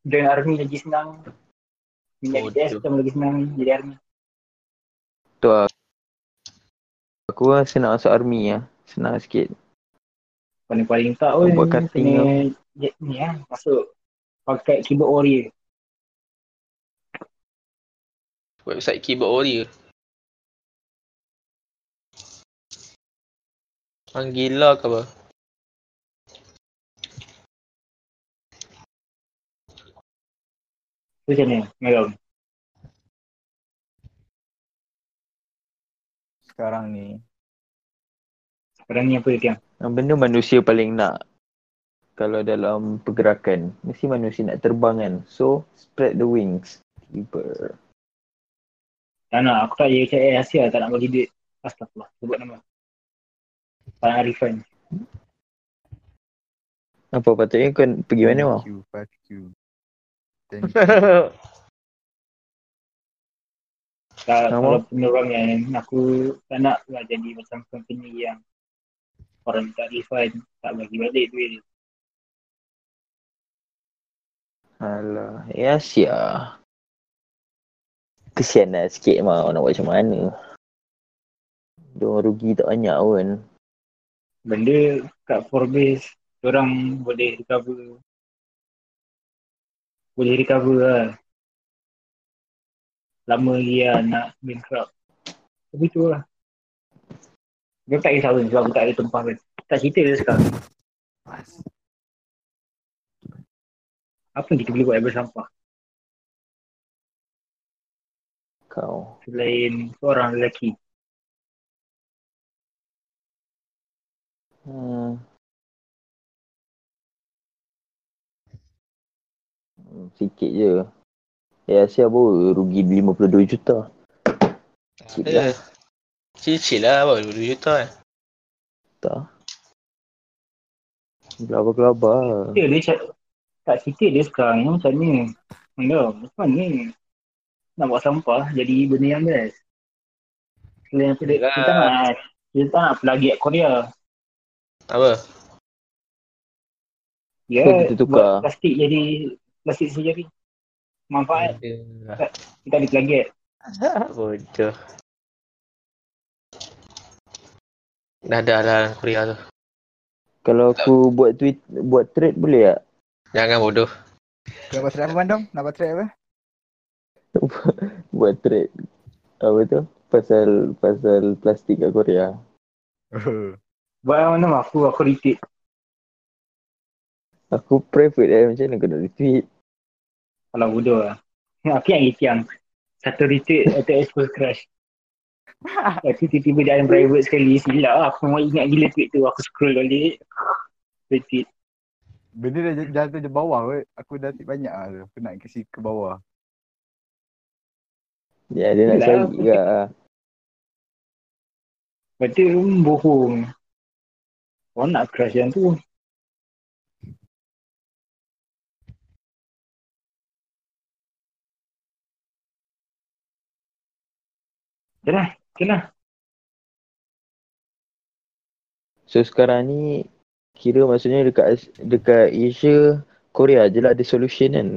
join army lagi senang. Minat Oh, BTS macam lagi senang jadi army. Tu lah. Aku rasa nak masuk army lah. Senang sikit. Paling-paling tak pun buat cutting kena je- ni lah masuk pakai keyboard warrior. Website keyboard warrior. Hang gila ke apa? Tu macam mana? Merom. Sekarang ni. Sekarang ni apa dia? Yang benda manusia paling nak kalau dalam pergerakan mesti manusia nak terbang kan. So spread the wings. Tiba. Tak nak. Aku tak jadi Air Asia tak nak bagi duit. Astagfirullah. Sebut nama. Tak nak refund. Apa patutnya kau pergi mana? Thank you. Thank you. Tak, kalau penerang yang aku tak nak lah jadi macam company yang orang tak refund, tak bagi balik duit dia. Alah, ya sia. Kesian lah sikit mau nak buat macam mana. Diorang rugi tak banyak pun. Benda kat Forbes, orang boleh recover. Boleh recover lah. Lama lagi lah nak bankrupt. Tapi tu lah. Dia tak kisah pun sebab aku tak ada tempat kan. Tak cerita dia sekarang. Apa yang kita boleh buat daripada sampah? Kau. Selain seorang lelaki. Hmm. Sikit je. Ya sia apa rugi 52 juta. Chill Ya. lah. Chill-chill lah baru 2 juta kan. Tak. Gelabah-gelabah. Cerita dia cak, tak cerita dia sekarang ni macam ni. Benda, macam mana ni? Nak buat sampah jadi benda yang best. Selain dia- Yelah. kita nak kita tak nak plagiat Korea. Apa? Ya, So, kita tukar. buat plastik jadi plastik sejari. Manfaat, kita ada plagiat. Bodoh. Dah dah lah Korea tu. Kalau aku buat tweet, buat thread boleh tak? Jangan bodoh. Nak buat track apa Bandung? Nak buat track apa? buat thread. Apa tu? Pasal pasal plastik kat Korea. Buat yang mana aku, aku retweet. Aku private eh macam mana aku nak retweet. Kalau bodoh lah. Aku yang itiang. Satu retweet atau expose crush. Lepas tu tiba-tiba dia ada private sekali. Silap lah. Aku memang ingat gila tweet tu. Aku scroll balik. Retweet. Benda dah jatuh je bawah kot. Aku dah tip banyak lah tu. Aku nak kasi ke bawah. Ya dia nak cari aku- ke. ah. Lepas tu bohong. Orang nak crush yang tu. Okay lah. Okay lah. So sekarang ni kira maksudnya dekat As- dekat Asia Korea je lah ada solution kan.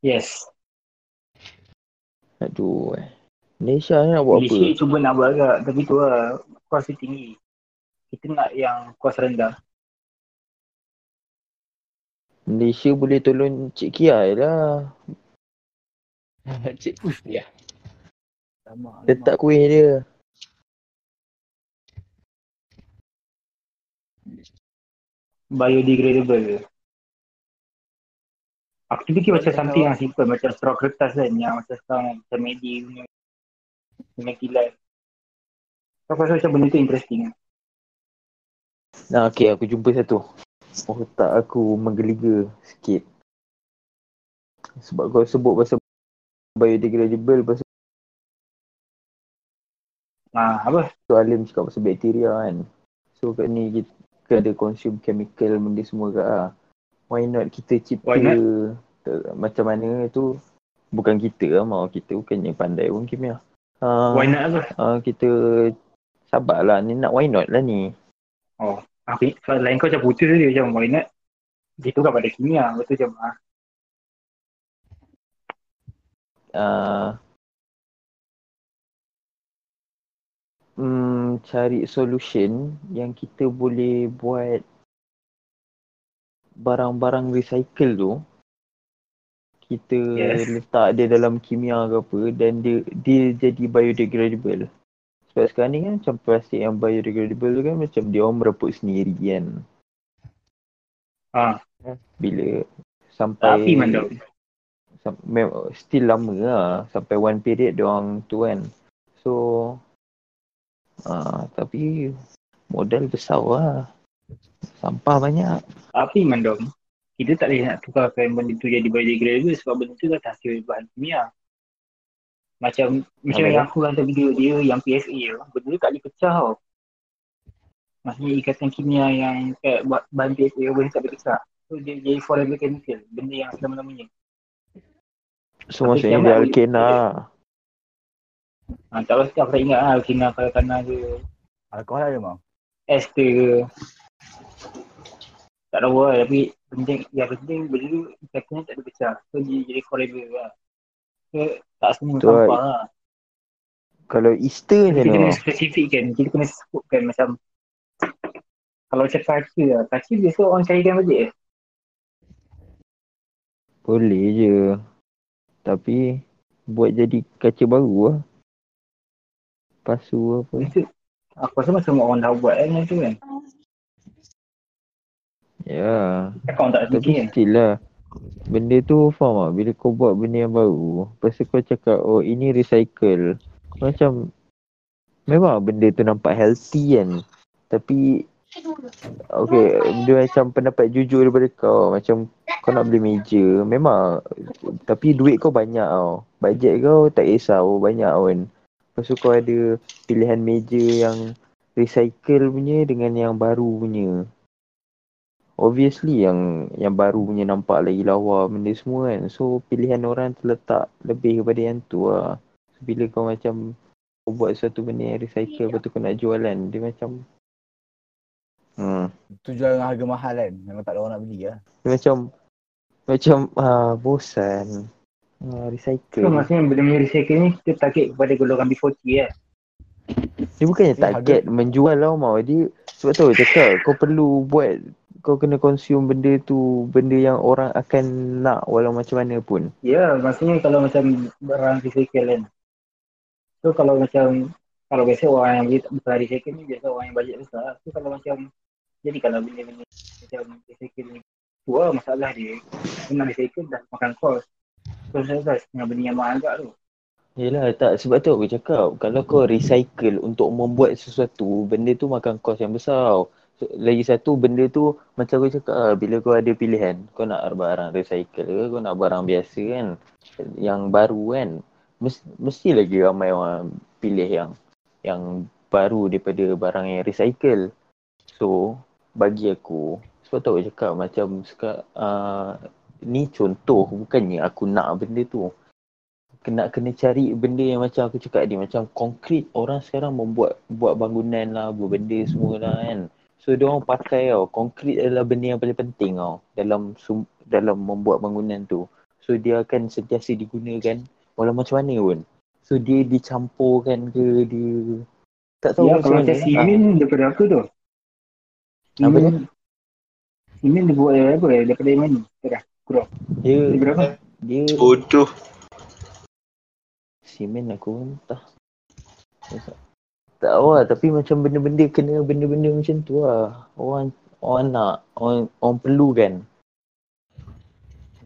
Yes. Aduh. eh. Malaysia ni nak buat apa? Malaysia cuba nak buat agak. Tapi tu lah. Kos dia tinggi. Kita nak yang kos rendah. Malaysia boleh tolong Cik Kia je lah. Cik. Ya. Lama. Letak kuih dia. biodegradable. Aku tu fikir macam something yang simple macam straw kertas kan yang macam sekarang macam Medi punya punya kilat. Aku rasa macam benda tu interesting. Nah, okay, aku jumpa satu. Otak aku menggeliga sikit. Sebab kau sebut pasal biodegradable pasal Ha, apa? tu Alim cakap pasal bakteria kan. So kat ni kita, kita ada consume chemical benda semua kat lah. Why not kita cipta not? macam mana tu bukan kita lah mau kita bukannya pandai pun kimia. Uh, Why not apa? Uh, kita sabarlah ni nak why not lah ni. Oh, aku soal lain kau macam putus dia macam why not? Dia tu kan pada kimia. Betul macam ah. uh, mm, cari solution yang kita boleh buat barang-barang recycle tu kita Yes. letak dia dalam kimia ke apa dan dia dia jadi biodegradable. Sebab sekarang ni kan macam plastik yang biodegradable tu kan macam dia orang mereput sendiri kan. Ha, Bila sampai tapi sam- mem- still lama lah sampai one period dia orang tu kan so ah tapi modal besar lah sampah banyak Tapi mandau. Kita tak boleh nak tukarkan benda tu jadi biodegradable sebab benda tu dah hasil bahan kimia. Macam macam Apa yang aku hantar video dia yang PSA tu, benda tu tak boleh pecah tau. Maksudnya ikatan kimia yang kat buat bahan PSA tu benda tak boleh pecah. So dia jadi forever chemical, benda yang selama-lamanya. so Tapi maksudnya dia alkane lah Ha, tak pasti aku tak ingat lah kina kalau tanah ke, Alkohol ada mau? ester ke. Tak tahu lah tapi penting, yang penting benda tu ikatnya tak boleh pecah. So dia jadi forever lah. So tak semua Betul. sampah lah. kalau Easter Kita macam kena mana spesifik kan. Kita kena sebutkan macam kalau macam kaca lah. Kaca biasa orang cairkan balik eh. boleh je tapi buat jadi kaca baru lah pasu apa Itu aku rasa macam semua orang dah buat kan macam tu kan. ya orang tak Tapi fikir kan. lah Benda tu faham tak Bila kau buat benda yang baru Lepas tu kau cakap Oh ini recycle Macam Memang benda tu nampak healthy kan Tapi Okay, dia macam pendapat jujur daripada kau. Macam kau nak beli meja. Memang. Tapi duit kau banyak tau. Bajet kau tak kisah oh, banyak pun. Lepas tu kau ada pilihan meja yang recycle punya dengan yang baru punya. Obviously yang yang baru punya nampak lagi lawa benda semua kan. So pilihan orang terletak lebih kepada yang tu lah. So, bila kau macam kau buat satu benda yang recycle lepas tu kau nak jualan. Dia macam Hmm. Tu jual dengan harga mahal kan. Memang tak ada orang nak beli lah. Dia macam macam uh, bosan. Uh, recycle. So maksudnya benda-benda recycle ni kita target kepada golongan B40 lah. Dia bukannya Eh, target menjual lah mau. Dia sebab tu cakap kau perlu buat kau kena consume benda tu benda yang orang akan nak walau macam mana pun. Ya, maksudnya kalau macam barang recycle kan. So kalau macam kalau biasa orang yang beli besar recycle ni biasa orang yang bajet besar. So kalau macam jadi kalau benda-benda macam recycle ni tu lah masalah dia. Senang recycle dah makan kos. Saya rasa dengan benda yang mahal agak tu. Yelah tak sebab tu aku cakap kalau kau recycle untuk membuat sesuatu benda tu makan kos yang besar. So, lagi satu benda tu macam aku cakap ah, bila kau ada pilihan kau nak barang recycle ke kau nak barang biasa kan yang baru kan mesti, mesti lagi ramai orang pilih yang yang baru daripada barang yang recycle. So bagi aku sebab tu aku cakap macam seka, uh, ni contoh bukannya aku nak benda tu kena kena cari benda yang macam aku cakap tadi macam konkret orang sekarang membuat buat bangunan lah buat benda semua lah kan so dia orang pakai tau konkret adalah benda yang paling penting tau dalam sum, dalam membuat bangunan tu so dia akan sentiasa digunakan walau macam mana pun so dia dicampurkan ke dia tak tahu Ya, kalau macam simen daripada apa tu? Apa dia? Simen dia buat dari apa? Daripada mana? Dah, kurang. dia apa? dia Bodoh. simen aku entah tak tahu lah tapi macam benda-benda kena benda-benda macam tu lah orang orang nak orang, orang perlu kan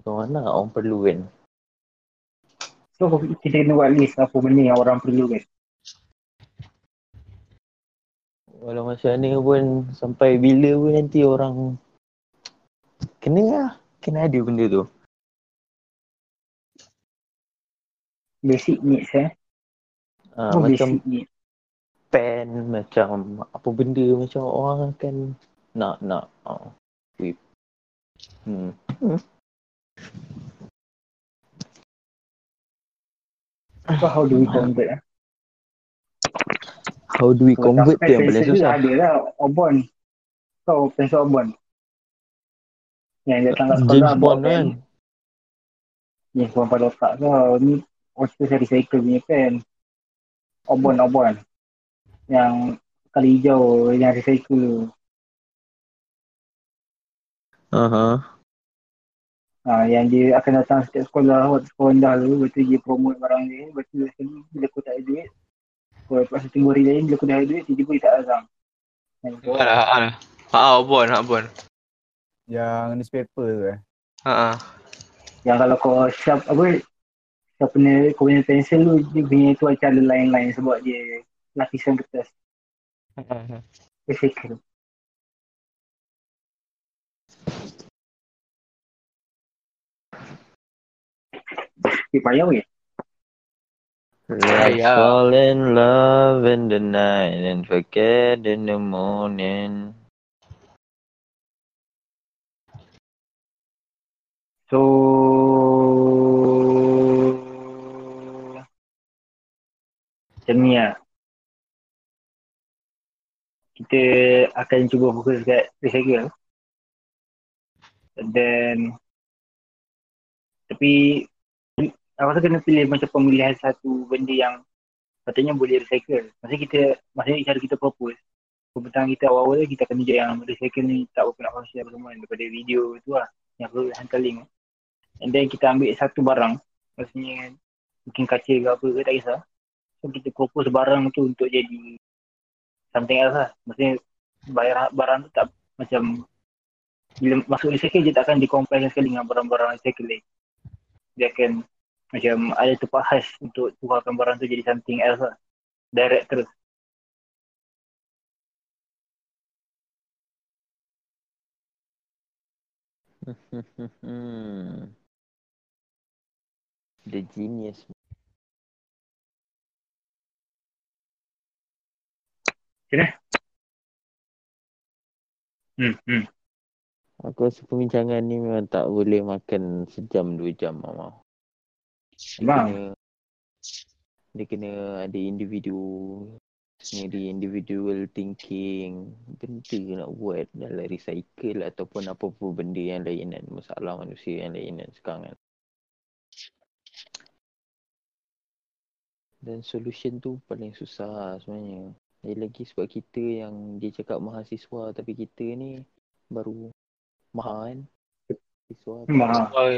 orang nak orang perlu kan So kita kena buat list apa benda yang orang perlu kan. walau macam mana pun sampai bila pun nanti orang kena lah kena ada benda tu Basic needs eh. ha, Oh, macam needs. pen macam apa benda macam orang akan nak nak uh, whip hmm. hmm. So how do we convert eh? how do we convert tu yang paling Pencil susah Ada lah Obon. Kau pensel Obon. Yang datang kat sekolah James Bond pen. kan Ni korang pada otak kau. Ni kita saya recycle punya pen. Obon, Obon. Yang kali hijau yang recycle. uh-huh. Ha, yang dia akan datang setiap sekolah waktu sekolah rendah tu. Lepas tu dia promote barang dia. Lepas tu sekali bila aku tak ada duit. Kau lepas tu tunggu hari lain bila aku dah ada duit. Tiba-tiba dia tak datang. Yang tu. Mana ha ah. Ha bon, ha bon. Yang newspaper tu eh. Ha ah. Yang kalau kau sharp apa kau punya kau punya pensel tu dia punya tu macam ada line-line sebab dia lapisan kertas. Recycle. Eh, payah weh. Let's yeah. fall in love in the night and forget in the morning. So macam ni lah. Kita akan cuba fokus kat recycle. And then tapi aku rasa kena pilih macam pemilihan satu benda yang patutnya boleh recycle. Maksudnya kita, maksudnya cara kita propose Pembentang kita awal-awal kita akan tunjuk yang recycle ni tak berapa nak kongsi apa semua daripada video tu lah yang perlu hantar link And then kita ambil satu barang. Maksudnya Mungkin kaca ke apa ke tak kisah. So kita kukus barang tu untuk jadi Something else lah. Maksudnya bayar barang tu tak macam Bila masuk recycle dia tak akan dikompilkan sekali dengan barang-barang recycle lain Dia akan macam ada tempat khas untuk tukarkan barang tu jadi something else lah. Direct terus. Hmm. The genius. Hmm, hmm. Aku rasa perbincangan ni memang tak boleh makan sejam dua jam mama. Dia kena dia kena ada individu sendiri individual thinking benda nak buat dalam recycle ataupun apa-apa benda yang lain kan masalah manusia yang lain kan sekarang kan dan solution tu paling susah sebenarnya lagi-lagi sebab kita yang dia cakap mahasiswa tapi kita ni baru mahal kan siswa Memang. Oh,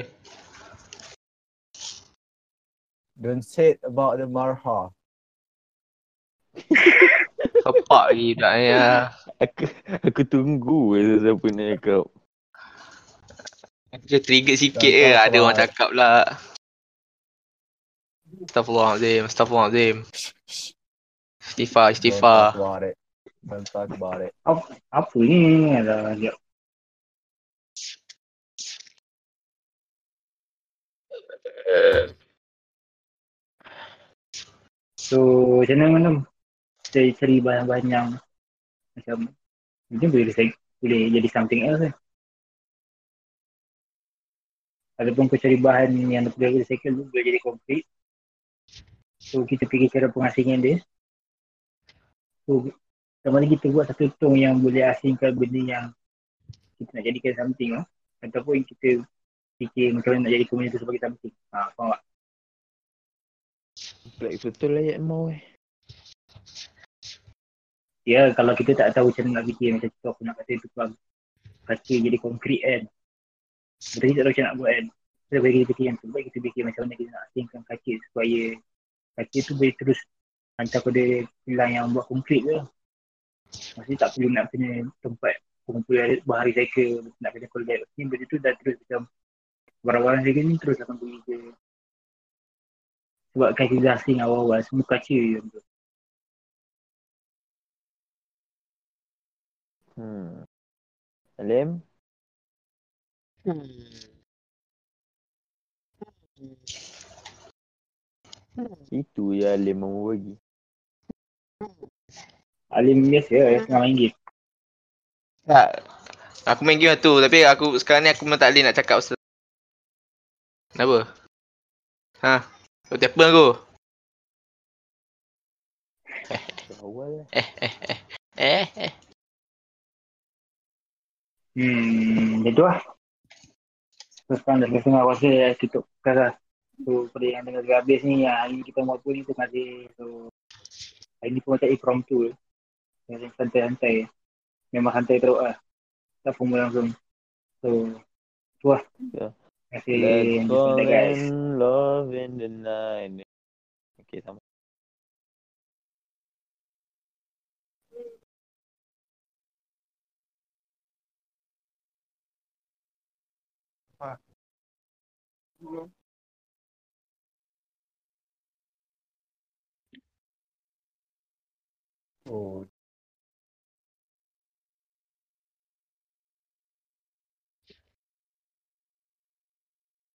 Don't say about the marha. Sepak lagi budak ni ah. aku aku tunggu siapa nak cakap Aku trigger sikit Tak, je tak, ada orang tak. cakap pula. Astaghfirullahaladzim, astaghfirullahaladzim. Istighfar, Don't istighfar. talk about it. Don't talk about it. Apa ni? Alah, dia. So, macam mana mana? Saya cari bahan-bahan yang macam mungkin boleh recycle, boleh jadi something else kan. Ataupun kau cari bahan yang boleh recycle tu boleh jadi konkret. So, kita fikir cara pengasingan dia. So, sama ada kita buat satu tong yang boleh asingkan benda yang kita nak jadikan something lah. Ataupun kita fikir macam mana nak jadi benda tu sebagai something. Ha, faham tak? Black betul lah mau eh Ya, kalau kita tak tahu macam mana nak fikir macam tu aku nak kata tu kan kaca jadi konkret kan. Kita tak tahu macam nak buat kan. Kita boleh kita fikir yang terbaik kita fikir macam mana kita nak asingkan kaca supaya kaca tu boleh terus hantar pada kilang yang buat konkret je. Maksudnya tak perlu nak kena tempat pengumpulan bahan recycle, nak kena collect. Ni benda tu dah terus macam barang-barang recycle ni terus akan pergi ke sebab kaca dah asing awal-awal semua kaca je. Hmm Alim Itu je Alim mau bagi Alim biasa ya, tengah main game. Tak. Aku main game lah tu tapi aku sekarang ni aku memang tak boleh nak cakap pasal Kenapa? Ha? Kau tiapa aku? Awal lah Eh eh eh. Eh eh. Hmm, macam tu lah. Sekarang dah selesai tengah rasa tutup lah. So pada yang dengar sampai habis ni, yang hari ni kita buat apa ni terima kasih. So hari ni pun macam impromptu je. Yang santai-santai. Memang santai teruk lah. Tak formula langsung. So, tu lah. Ya. Terima kasih. Let's fall in love in the night Okay sama Oh,